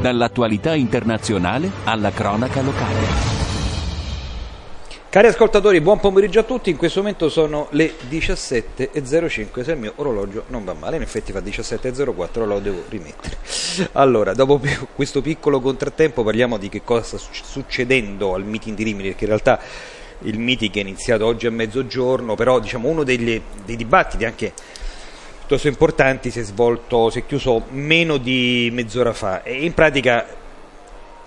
Dall'attualità internazionale alla cronaca locale. Cari ascoltatori, buon pomeriggio a tutti. In questo momento sono le 17.05. Se il mio orologio non va male, in effetti fa 17.04, lo devo rimettere. Allora, dopo questo piccolo contrattempo, parliamo di che cosa sta succedendo al meeting di Rimini, perché in realtà il meeting è iniziato oggi a mezzogiorno, però diciamo uno degli, dei dibattiti anche importanti si è svolto, si è chiuso meno di mezz'ora fa. E in pratica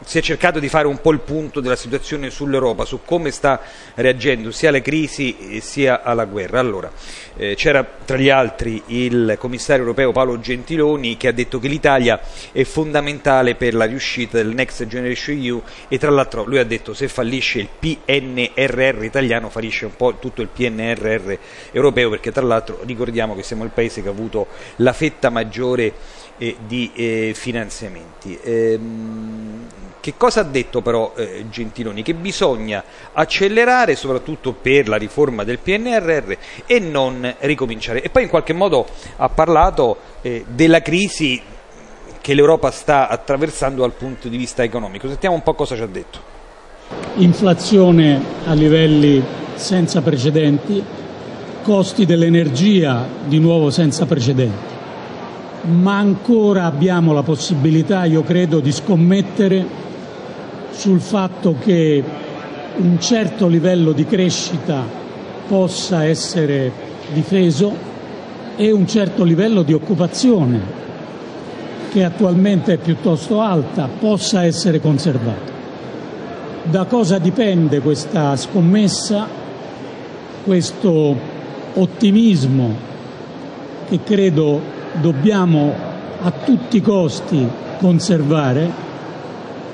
si è cercato di fare un po' il punto della situazione sull'Europa, su come sta reagendo sia alle crisi sia alla guerra. Allora, eh, c'era tra gli altri il commissario europeo Paolo Gentiloni che ha detto che l'Italia è fondamentale per la riuscita del Next Generation EU e tra l'altro lui ha detto se fallisce il PNRR italiano fallisce un po' tutto il PNRR europeo perché tra l'altro ricordiamo che siamo il paese che ha avuto la fetta maggiore eh, di eh, finanziamenti. Ehm, che cosa ha detto però eh, Gentiloni? Che bisogna accelerare soprattutto per la riforma del PNRR e non ricominciare. E poi in qualche modo ha parlato eh, della crisi che l'Europa sta attraversando dal punto di vista economico. Sentiamo un po' cosa ci ha detto. Inflazione a livelli senza precedenti, costi dell'energia di nuovo senza precedenti ma ancora abbiamo la possibilità, io credo, di scommettere sul fatto che un certo livello di crescita possa essere difeso e un certo livello di occupazione, che attualmente è piuttosto alta, possa essere conservato. Da cosa dipende questa scommessa, questo ottimismo che credo dobbiamo a tutti i costi conservare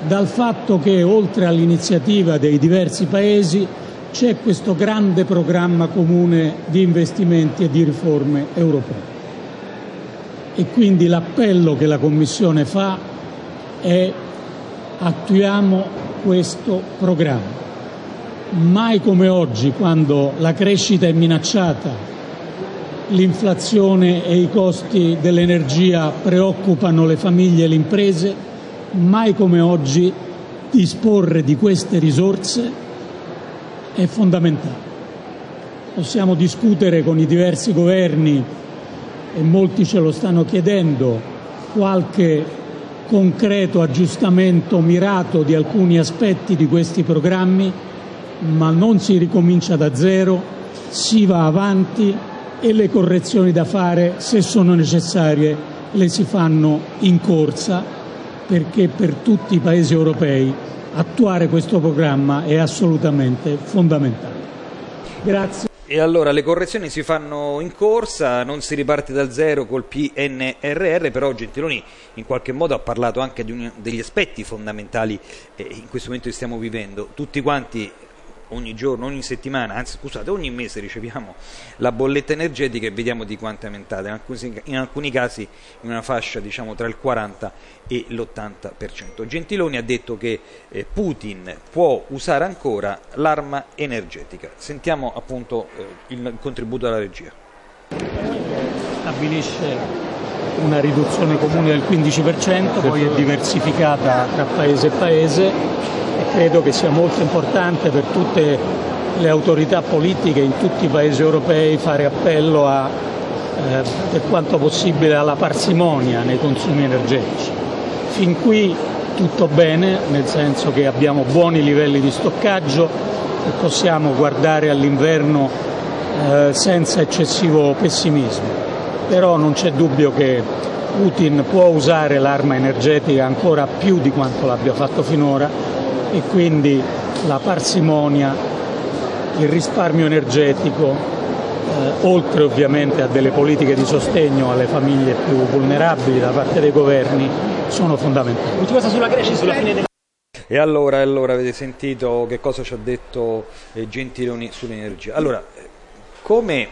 dal fatto che oltre all'iniziativa dei diversi paesi c'è questo grande programma comune di investimenti e di riforme europee. E quindi l'appello che la Commissione fa è attuiamo questo programma. Mai come oggi, quando la crescita è minacciata, l'inflazione e i costi dell'energia preoccupano le famiglie e le imprese, mai come oggi disporre di queste risorse è fondamentale. Possiamo discutere con i diversi governi, e molti ce lo stanno chiedendo, qualche concreto aggiustamento mirato di alcuni aspetti di questi programmi, ma non si ricomincia da zero, si va avanti e le correzioni da fare, se sono necessarie, le si fanno in corsa perché per tutti i paesi europei attuare questo programma è assolutamente fondamentale. Grazie. E allora le correzioni si fanno in corsa, non si riparte da zero col PNRR, però Gentiloni in qualche modo ha parlato anche un, degli aspetti fondamentali eh, in questo momento che stiamo vivendo. Tutti quanti ogni giorno, ogni settimana, anzi scusate, ogni mese riceviamo la bolletta energetica e vediamo di quanto è aumentata, in alcuni, in alcuni casi in una fascia diciamo, tra il 40 e l'80%. Gentiloni ha detto che eh, Putin può usare ancora l'arma energetica. Sentiamo appunto eh, il contributo della regia. Stabilisce una riduzione comune del 15%, poi è diversificata tra paese e paese e credo che sia molto importante per tutte le autorità politiche in tutti i paesi europei fare appello a, eh, per quanto possibile alla parsimonia nei consumi energetici. Fin qui tutto bene, nel senso che abbiamo buoni livelli di stoccaggio e possiamo guardare all'inverno eh, senza eccessivo pessimismo però non c'è dubbio che Putin può usare l'arma energetica ancora più di quanto l'abbia fatto finora e quindi la parsimonia, il risparmio energetico, eh, oltre ovviamente a delle politiche di sostegno alle famiglie più vulnerabili da parte dei governi, sono fondamentali. Ultima cosa sulla Grecia, sulla fine del E allora, allora avete sentito che cosa ci ha detto eh, Gentiloni sull'energia? Allora, come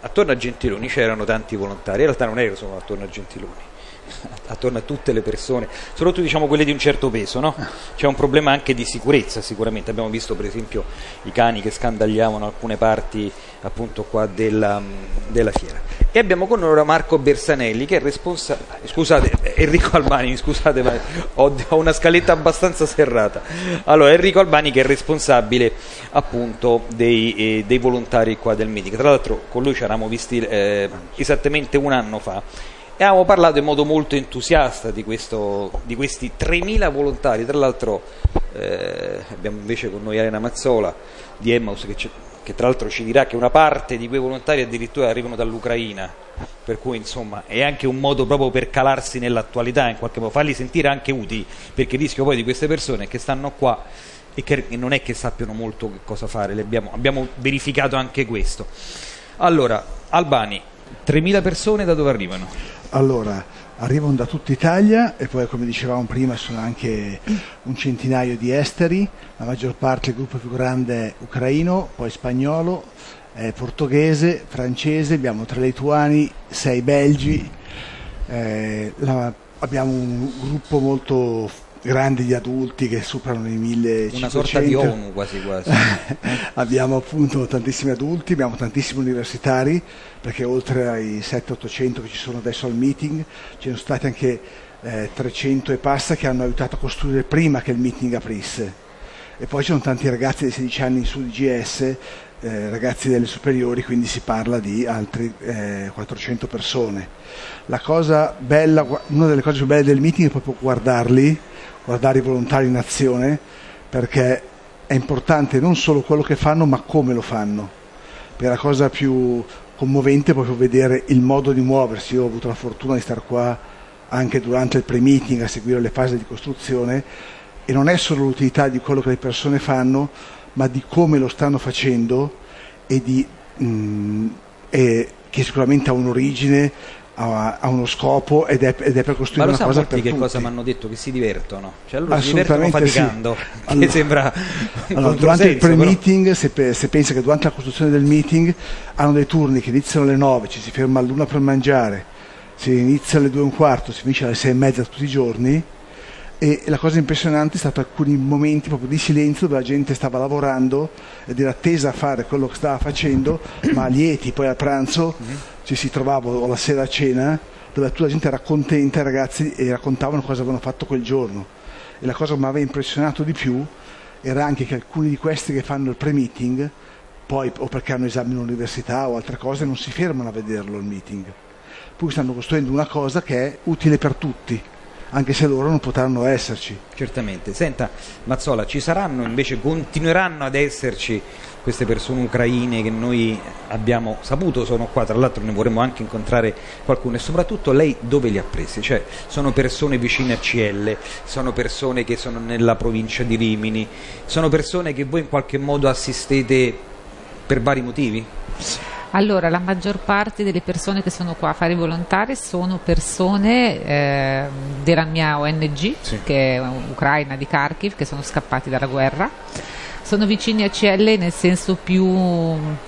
attorno a Gentiloni c'erano tanti volontari, in realtà non erano solo attorno a Gentiloni, attorno a tutte le persone, soprattutto diciamo quelle di un certo peso, no? C'è un problema anche di sicurezza sicuramente, abbiamo visto per esempio i cani che scandagliavano alcune parti appunto qua della, della fiera. E abbiamo con noi Marco Bersanelli che è responsabile, scusate Enrico Albani, scusate ma ho, una scaletta abbastanza serrata. Allora Enrico Albani che è responsabile appunto dei, eh, dei volontari qua del meeting, tra l'altro con lui ci eravamo visti eh, esattamente un anno fa e avevamo parlato in modo molto entusiasta di, questo, di questi 3.000 volontari, tra l'altro eh, abbiamo invece con noi Elena Mazzola di Emmaus che, che, tra l'altro ci dirà che una parte di quei volontari addirittura arrivano dall'Ucraina, per cui insomma è anche un modo proprio per calarsi nell'attualità, in qualche modo farli sentire anche utili, perché il rischio poi di queste persone che stanno qua e che non è che sappiano molto che cosa fare, abbiamo, abbiamo verificato anche questo. Allora, Albani, 3.000 persone da dove arrivano? Allora, arrivano da tutta Italia e poi come dicevamo prima sono anche un centinaio di esteri, la maggior parte del gruppo più grande è ucraino, poi spagnolo, eh, portoghese, francese, abbiamo tre lituani, sei belgi, eh, la, abbiamo un gruppo molto grandi di adulti che superano i 1500. Una sorta di ONU quasi quasi. abbiamo appunto tantissimi adulti, abbiamo tantissimi universitari, perché oltre ai 700-800 che ci sono adesso al meeting, ci sono stati anche eh, 300 e passa che hanno aiutato a costruire prima che il meeting aprisse. E poi ci sono tanti ragazzi di 16 anni su DGS, eh, ragazzi delle superiori, quindi si parla di altri eh, 400 persone. La cosa bella, una delle cose più belle del meeting è proprio guardarli, guardare i volontari in azione perché è importante non solo quello che fanno ma come lo fanno. Per la cosa più commovente è proprio vedere il modo di muoversi. Io ho avuto la fortuna di stare qua anche durante il pre-meeting a seguire le fasi di costruzione e non è solo l'utilità di quello che le persone fanno, ma di come lo stanno facendo e, di, mh, e che sicuramente ha un'origine, ha, ha uno scopo ed è, ed è per costruire una cosa per che tutti. cosa mi hanno detto? Che si divertono? Cioè loro si divertono faticando, sì. Allora- sembra Allora, durante il pre-meeting, se, se pensa che durante la costruzione del meeting hanno dei turni che iniziano alle 9, ci si ferma all'una per mangiare, si inizia alle 2 e un quarto, si finisce alle 6 e mezza tutti i giorni e la cosa impressionante è stato alcuni momenti proprio di silenzio dove la gente stava lavorando ed era attesa a fare quello che stava facendo, ma lieti poi a pranzo ci si trovava o la sera a cena dove tutta la gente era contenta, i ragazzi e raccontavano cosa avevano fatto quel giorno. E la cosa che mi aveva impressionato di più era anche che alcuni di questi che fanno il pre-meeting, poi o perché hanno esami all'università o altre cose, non si fermano a vederlo il meeting. Poi stanno costruendo una cosa che è utile per tutti, anche se loro non potranno esserci. Certamente. Senta, Mazzola, ci saranno invece, continueranno ad esserci queste persone ucraine che noi abbiamo saputo sono qua, tra l'altro ne vorremmo anche incontrare qualcuno e soprattutto lei dove li ha presi? Cioè, sono persone vicine a CL, sono persone che sono nella provincia di Rimini, sono persone che voi in qualche modo assistete per vari motivi? Allora, la maggior parte delle persone che sono qua a fare volontari sono persone eh, della mia ONG, Sì. che è Ucraina di Kharkiv, che sono scappati dalla guerra. Sono vicini a CL nel senso più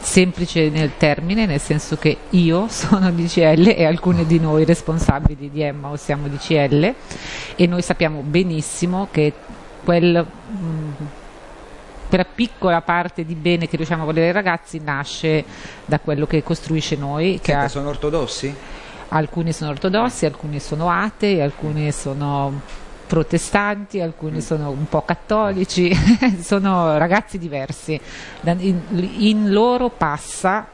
semplice nel termine, nel senso che io sono di CL e alcuni di noi responsabili di Emma siamo di CL e noi sappiamo benissimo che quel, mh, quella piccola parte di bene che riusciamo a volere ai ragazzi nasce da quello che costruisce noi. Che Senta, ha- sono ortodossi? alcuni sono ortodossi, alcuni sono atei, alcuni sono protestanti, alcuni sono un po' cattolici, sono ragazzi diversi. In, in loro passa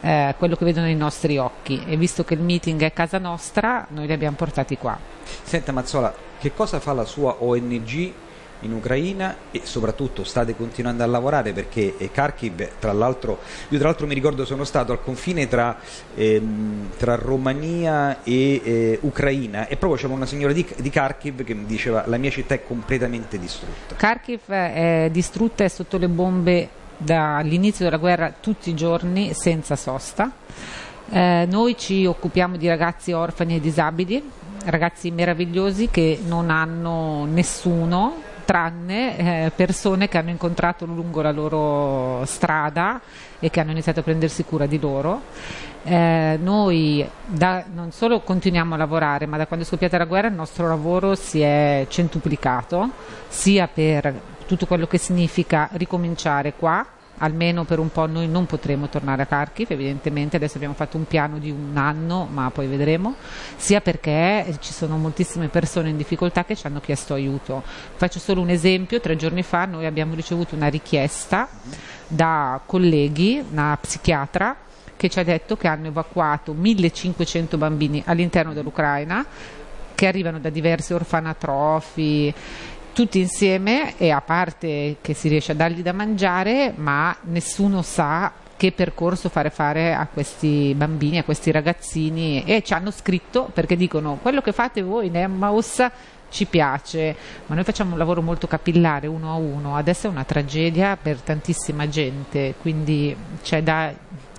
eh, quello che vedono i nostri occhi e visto che il meeting è casa nostra, noi li abbiamo portati qua. Senta Mazzola, che cosa fa la sua ONG in Ucraina e soprattutto state continuando a lavorare perché eh, Kharkiv, tra l'altro, io tra l'altro mi ricordo sono stato al confine tra, ehm, tra Romania e eh, Ucraina e proprio c'era una signora di, di Kharkiv che mi diceva la mia città è completamente distrutta. Kharkiv è distrutta e sotto le bombe dall'inizio della guerra tutti i giorni senza sosta. Eh, noi ci occupiamo di ragazzi orfani e disabili, ragazzi meravigliosi che non hanno nessuno tranne eh, persone che hanno incontrato lungo la loro strada e che hanno iniziato a prendersi cura di loro. Eh, noi da, non solo continuiamo a lavorare, ma da quando è scoppiata la guerra il nostro lavoro si è centuplicato, sia per tutto quello che significa ricominciare qua, almeno per un po' noi non potremo tornare a Kharkiv, evidentemente. Adesso abbiamo fatto un piano di un anno, ma poi vedremo, sia perché ci sono moltissime persone in difficoltà che ci hanno chiesto aiuto. Faccio solo un esempio, tre giorni fa noi abbiamo ricevuto una richiesta da colleghi, una psichiatra, che ci ha detto che hanno evacuato 1500 bambini all'interno dell'Ucraina che arrivano da diversi orfanatrofi tutti insieme e a parte che si riesce a dargli da mangiare, ma nessuno sa che percorso fare fare a questi bambini, a questi ragazzini. E ci hanno scritto perché dicono quello che fate voi in Emmaus ci piace, ma noi facciamo un lavoro molto capillare uno a uno, adesso è una tragedia per tantissima gente, quindi c'è da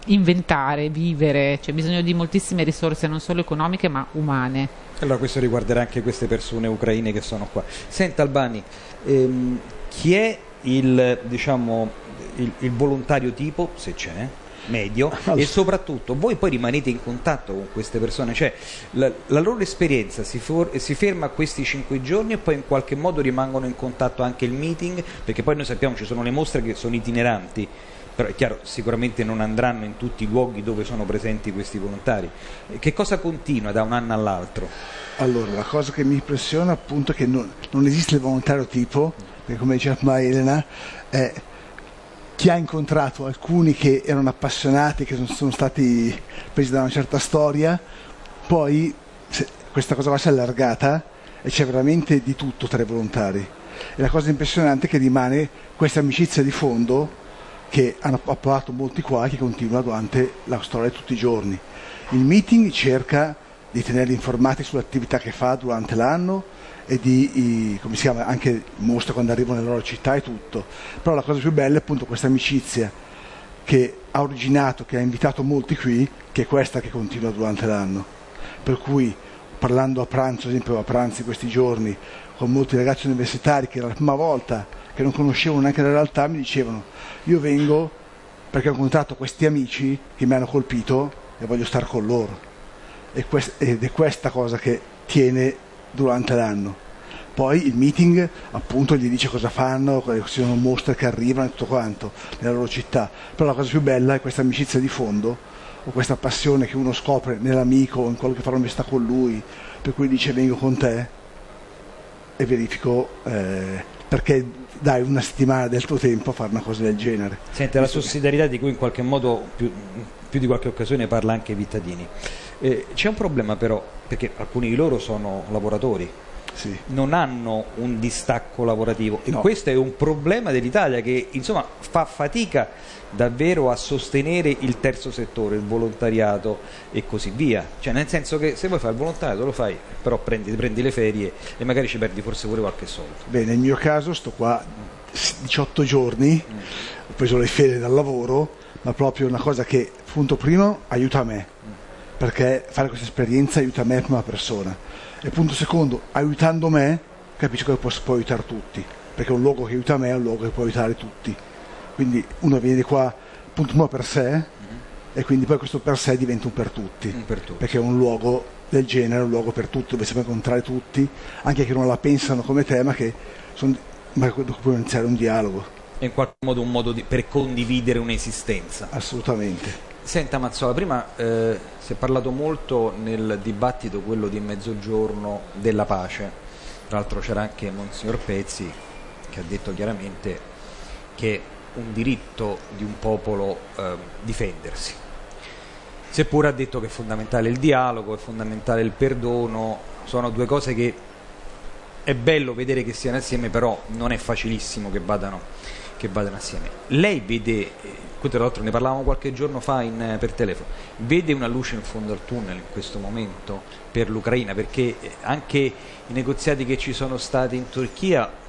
inventare, vivere, c'è bisogno di moltissime risorse non solo economiche ma umane. Allora questo riguarderà anche queste persone ucraine che sono qua. Senta Albani, ehm, chi è il, diciamo, il, il volontario tipo, se c'è, medio e soprattutto voi poi rimanete in contatto con queste persone, cioè la, la loro esperienza si, for, si, ferma a questi cinque giorni e poi in qualche modo rimangono in contatto anche il meeting, perché poi noi sappiamo ci sono le mostre che sono itineranti, però è chiaro sicuramente non andranno in tutti i luoghi dove sono presenti questi volontari. Che cosa continua da un anno all'altro? Allora, la cosa che mi impressiona appunto è che non, non esiste il volontario tipo, perché come diceva prima Elena, è chi ha incontrato alcuni che erano appassionati, che sono stati presi da una certa storia, poi questa cosa va si è allargata e c'è veramente di tutto tra i volontari. E la cosa impressionante è che rimane questa amicizia di fondo che hanno approvato molti qua che continua durante la storia di tutti i giorni. Il meeting cerca di tenerli informati sull'attività che fa durante l'anno e di, i, come si chiama, anche mostra quando arrivano nelle loro città e tutto. Però la cosa più bella è appunto questa amicizia che ha originato, che ha invitato molti qui, che è questa che continua durante l'anno. Per cui parlando a pranzo, ad esempio a pranzo in questi giorni, con molti ragazzi universitari che era la prima volta che non conoscevano neanche la realtà, mi dicevano io vengo perché ho incontrato questi amici che mi hanno colpito e voglio stare con loro. ed è questa cosa che tiene durante l'anno. Poi il meeting appunto gli dice cosa fanno, ci sono mostre che arrivano e tutto quanto nella loro città. Però la cosa più bella è questa amicizia di fondo o questa passione che uno scopre nell'amico o in quello che fa l'università con lui, per cui dice vengo con te e verifico eh, perché dai una settimana del tuo tempo a fare una cosa del genere. Sente, la sussidiarietà di cui in qualche modo più, più di qualche occasione parla anche Vittadini. Eh, c'è un problema però, perché alcuni di loro sono lavoratori, sì. non hanno un distacco lavorativo No. e questo è un problema dell'Italia che insomma fa fatica davvero a sostenere il terzo settore, il volontariato e così via. Cioè nel senso che se vuoi fare il volontariato lo fai, però prendi, prendi le ferie e magari ci perdi forse pure qualche soldo. Beh, nel mio caso sto qua 18 giorni, ho preso le ferie dal lavoro, ma proprio una cosa che, punto primo, aiuta me, perché fare questa esperienza aiuta me come persona. E punto secondo, aiutando me, capisco che posso, può aiutare tutti, perché un luogo che aiuta me è un luogo che può aiutare tutti. Quindi uno viene qua, punto primo per sé, e quindi poi questo per sé diventa un per tutti, Un per tutti. perché è un luogo del genere, un luogo per tutti, dove si può incontrare tutti, anche che non la pensano come te, ma che son- ma può iniziare un dialogo, È in qualche modo un modo di- per condividere un'esistenza. assolutamente. Senta Mazzola, prima eh, si è parlato molto nel dibattito quello di mezzogiorno della pace, tra l'altro c'era anche Monsignor Pezzi che ha detto chiaramente che un diritto di un popolo eh, difendersi. Seppure ha detto che è fondamentale il dialogo, è fondamentale il perdono, sono due cose che è bello vedere che siano assieme, però non è facilissimo che vadano, che vadano assieme. Lei vede, eh, qui tra l'altro ne parlavamo qualche giorno fa in, eh, per telefono, vede una luce in fondo al tunnel in questo momento per l'Ucraina, perché eh, anche i negoziati che ci sono stati in Turchia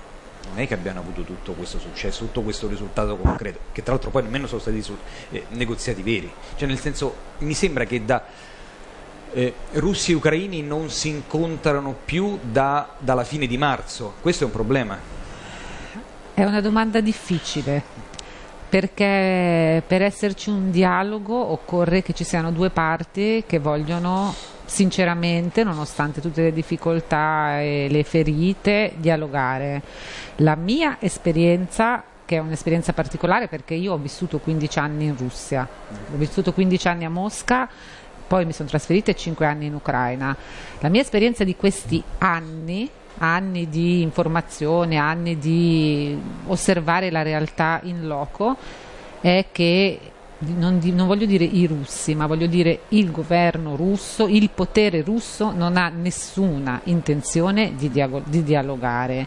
non è che abbiano avuto tutto questo successo, tutto questo risultato concreto, che tra l'altro poi nemmeno sono stati eh, negoziati veri, cioè nel senso mi sembra che da eh, russi e ucraini non si incontrano più da- dalla fine di marzo, questo è un problema. È una domanda difficile perché per esserci un dialogo occorre che ci siano due parti che vogliono sinceramente, nonostante tutte le difficoltà e le ferite, dialogare. La mia esperienza che è un'esperienza particolare perché io ho vissuto 15 anni in Russia, ho vissuto 15 anni a Mosca, poi mi sono trasferita e 5 anni in Ucraina. La mia esperienza di questi anni anni di informazione, anni di osservare la realtà in loco, è che non, non, voglio dire i russi, ma voglio dire il governo russo, il potere russo non ha nessuna intenzione di, diago, di dialogare,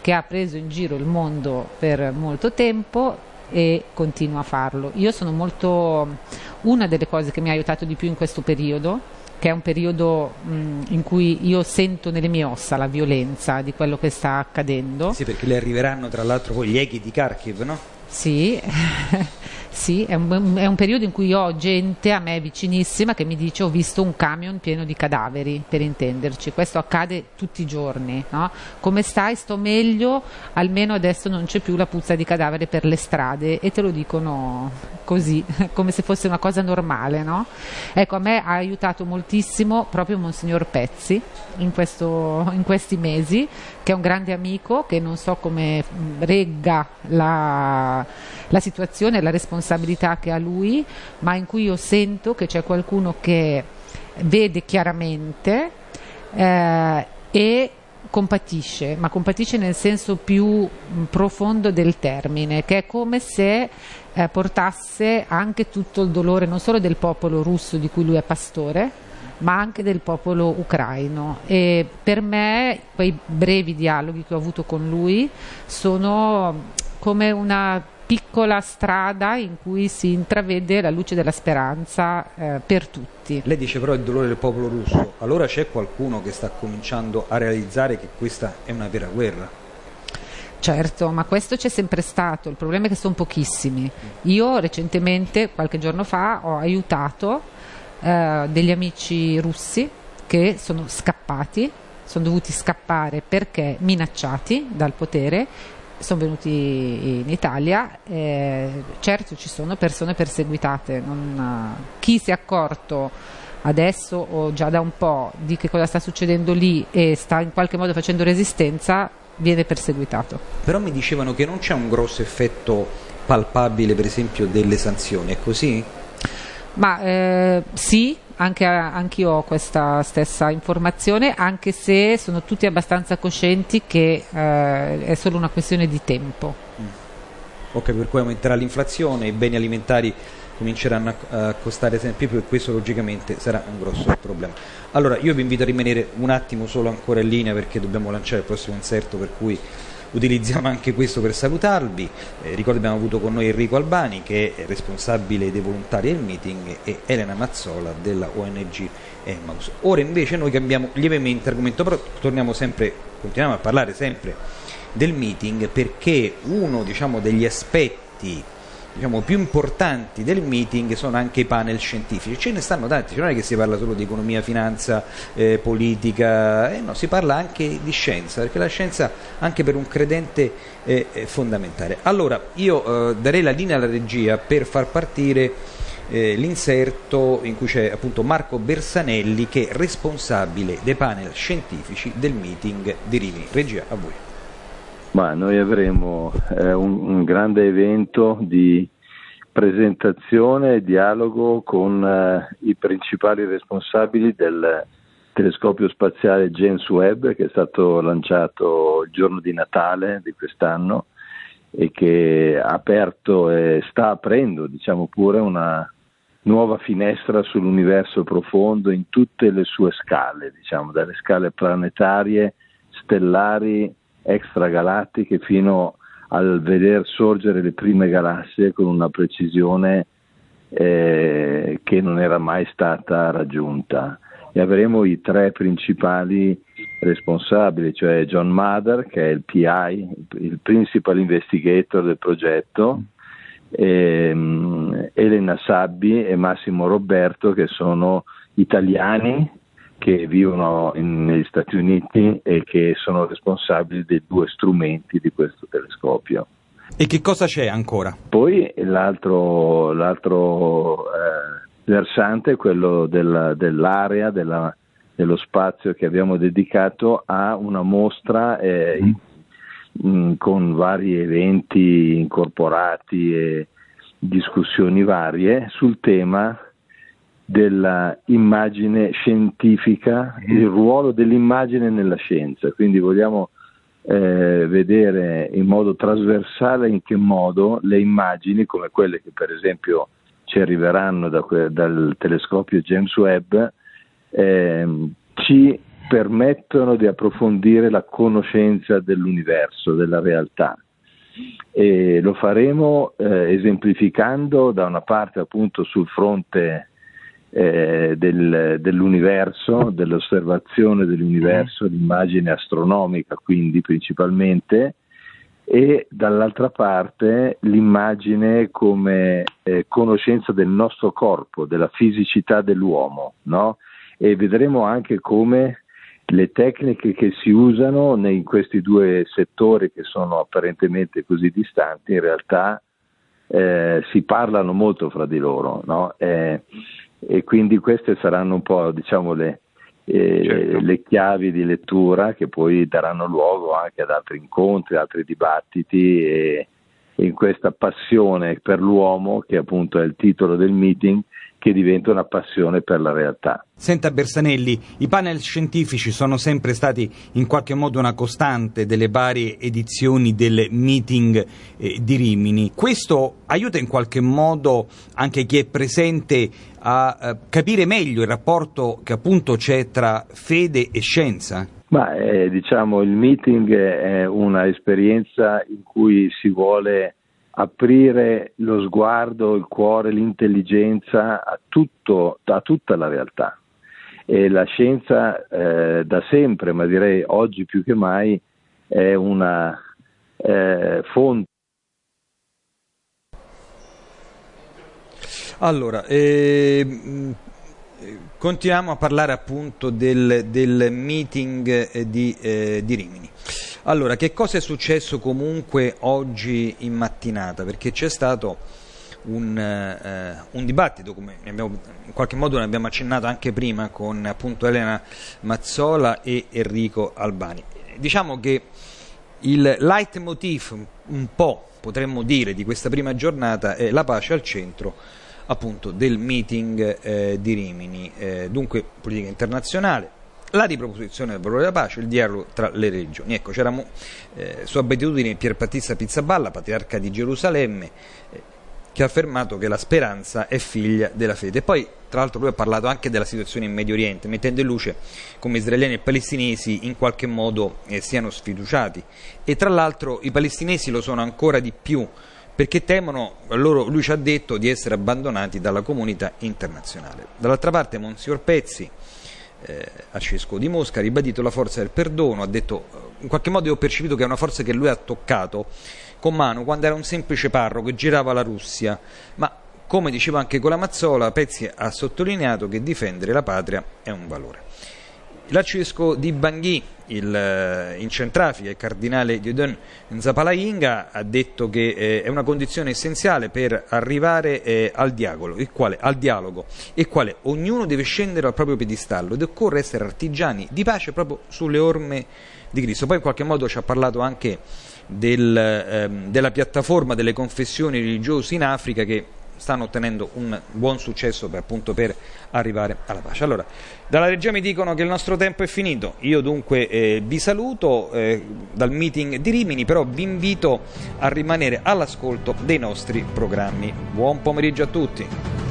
che ha preso in giro il mondo per molto tempo e continua a farlo. Io sono molto una delle cose che mi ha aiutato di più in questo periodo che è un periodo mh, in cui io sento nelle mie ossa la violenza di quello che sta accadendo. Sì, perché le arriveranno tra l'altro poi gli echi di Kharkiv, no? Sì, Sì, è un, è un, periodo in cui ho gente a me vicinissima che mi dice ho visto un camion pieno di cadaveri, per intenderci. Questo accade tutti i giorni. No? Come stai? Sto meglio, almeno adesso non c'è più la puzza di cadavere per le strade e te lo dicono così, come se fosse una cosa normale. No? Ecco, a me ha aiutato moltissimo proprio Monsignor Pezzi in, questo, in questi mesi, che è un grande amico, che non so come regga la, la situazione, la responsabilità responsabilità che ha lui, ma in cui io sento che c'è qualcuno che vede chiaramente eh, e compatisce, ma compatisce nel senso più profondo del termine, che è come se eh, portasse anche tutto il dolore non solo del popolo russo di cui lui è pastore, ma anche del popolo ucraino. E per me quei brevi dialoghi che ho avuto con lui sono come una piccola strada in cui si intravede la luce della speranza eh, per tutti. Lei dice però il dolore del popolo russo, allora c'è qualcuno che sta cominciando a realizzare che questa è una vera guerra? Certo, ma questo c'è sempre stato, il problema è che sono pochissimi. Io recentemente, qualche giorno fa, ho aiutato eh, degli amici russi che sono scappati, sono dovuti scappare perché minacciati dal potere sono venuti in Italia, eh, certo ci sono persone perseguitate, non, chi si è accorto adesso o già da un po' di che cosa sta succedendo lì e sta in qualche modo facendo resistenza viene perseguitato. Però mi dicevano che non c'è un grosso effetto palpabile per esempio delle sanzioni, è così? Ma eh, sì, anche, anch'io ho questa stessa informazione, anche se sono tutti abbastanza coscienti che eh, è solo una questione di tempo. Mm. Ok, per cui aumenterà l'inflazione, i beni alimentari cominceranno a costare sempre più e questo logicamente sarà un grosso problema. Allora, io vi invito a rimanere un attimo solo ancora in linea perché dobbiamo lanciare il prossimo inserto per cui utilizziamo anche questo per salutarvi. Eh, ricordo abbiamo avuto con noi Enrico Albani che è responsabile dei volontari del meeting e Elena Mazzola della ONG Emmaus. Ora invece noi cambiamo lievemente argomento, però torniamo sempre, continuiamo a parlare sempre del meeting perché uno diciamo, degli aspetti diciamo, più importanti del meeting sono anche i panel scientifici. Ce ne stanno tanti, non è che si parla solo di economia, finanza, eh, politica, eh, no, si parla anche di scienza, perché la scienza anche per un credente è, è fondamentale. Allora, io eh, darei la linea alla regia per far partire eh, l'inserto in cui c'è appunto Marco Bersanelli che è responsabile dei panel scientifici del meeting di Rimini. Regia, a voi. Ma noi avremo eh, un, un, grande evento di presentazione e dialogo con eh, i principali responsabili del telescopio spaziale James Webb che è stato lanciato il giorno di Natale di quest'anno e che ha aperto e sta aprendo, diciamo pure, una nuova finestra sull'universo profondo in tutte le sue scale, diciamo, dalle scale planetarie, stellari extragalattiche fino al veder sorgere le prime galassie con una precisione eh, che non era mai stata raggiunta. E avremo i tre principali responsabili, cioè John Mather, che è il PI, il Principal Investigator del progetto, ehm, Elena Sabbi e Massimo Roberto, che sono italiani che vivono in, negli Stati Uniti e che sono responsabili dei due strumenti di questo telescopio. E che cosa c'è ancora? Poi l'altro, l'altro eh, versante è quello della, dell'area, della, dello spazio che abbiamo dedicato a una mostra eh, mm. in, con vari eventi incorporati e discussioni varie sul tema dell'immagine scientifica, mm. il ruolo dell'immagine nella scienza. Quindi vogliamo eh, vedere in modo trasversale in che modo le immagini, come quelle che per esempio ci arriveranno da dal telescopio James Webb, eh, ci permettono di approfondire la conoscenza dell'universo, della realtà. E lo faremo eh, esemplificando da una parte appunto sul fronte eh, del, dell'universo, dell'osservazione dell'universo, l'immagine astronomica quindi principalmente, e dall'altra parte l'immagine come eh, conoscenza del nostro corpo, della fisicità dell'uomo, no? e vedremo anche come le tecniche che si usano in questi due settori che sono apparentemente così distanti in realtà eh, si parlano molto fra di loro no? eh, e quindi queste saranno un po' diciamo le, eh, certo. le chiavi di lettura che poi daranno luogo anche ad altri incontri, altri dibattiti e in questa passione per l'uomo che appunto è il titolo del meeting che diventa una passione per la realtà. Senta Bersanelli, i panel scientifici sono sempre stati in qualche modo una costante delle varie edizioni del meeting eh, di Rimini. Questo aiuta in qualche modo anche chi è presente a eh, capire meglio il rapporto che appunto c'è tra fede e scienza? Ma eh, diciamo il meeting è una esperienza in cui si vuole aprire lo sguardo, il cuore, l'intelligenza a, tutto, a tutta la realtà. E la scienza eh, da sempre, ma direi oggi più che mai, è una eh, fonte. Allora, eh, continuiamo a parlare appunto del, del meeting eh, di, eh, di Rimini. Allora, che cosa è successo comunque oggi in mattinata? Perché c'è stato un, eh, un dibattito, come abbiamo, in qualche modo ne abbiamo accennato anche prima con appunto Elena Mazzola e Enrico Albani. Diciamo che il leitmotiv un po' potremmo dire di questa prima giornata è la pace al centro appunto del meeting eh, di Rimini, eh, dunque politica internazionale, la riproposizione del valore della pace, il dialogo tra le religioni. Ecco, c'era eh, su abitudine Pier Battista Pizzaballa, patriarca di Gerusalemme, eh, che ha affermato che la speranza è figlia della fede. Poi, tra l'altro, lui ha parlato anche della situazione in Medio Oriente, mettendo in luce come israeliani e palestinesi in qualche modo eh, siano sfiduciati. E tra l'altro i palestinesi lo sono ancora di più perché temono, loro, lui ci ha detto, di essere abbandonati dalla comunità internazionale. Dall'altra parte Monsignor Pezzi, eh, arcivescovo di Mosca, ha ribadito la forza del perdono, ha detto eh, in qualche modo ho percepito che è una forza che lui ha toccato con mano quando era un semplice parroco che girava la Russia, ma come diceva anche con la Mazzola, Pezzi ha sottolineato che difendere la patria è un valore. L'arcivescovo di Bangui, il, eh, in Centrafrica, il cardinale Dieudonne Nzapalainga, ha detto che eh, è una condizione essenziale per arrivare eh, al, dialogo, il quale, al dialogo, e quale ognuno deve scendere al proprio piedistallo ed occorre essere artigiani di pace proprio sulle orme di Cristo. Poi in qualche modo ci ha parlato anche del, ehm, della piattaforma delle confessioni religiose in Africa che stanno ottenendo un buon successo per, appunto per arrivare alla pace. Allora, dalla regia mi dicono che il nostro tempo è finito, io dunque eh, vi saluto eh, dal meeting di Rimini, però vi invito a rimanere all'ascolto dei nostri programmi. Buon pomeriggio a tutti.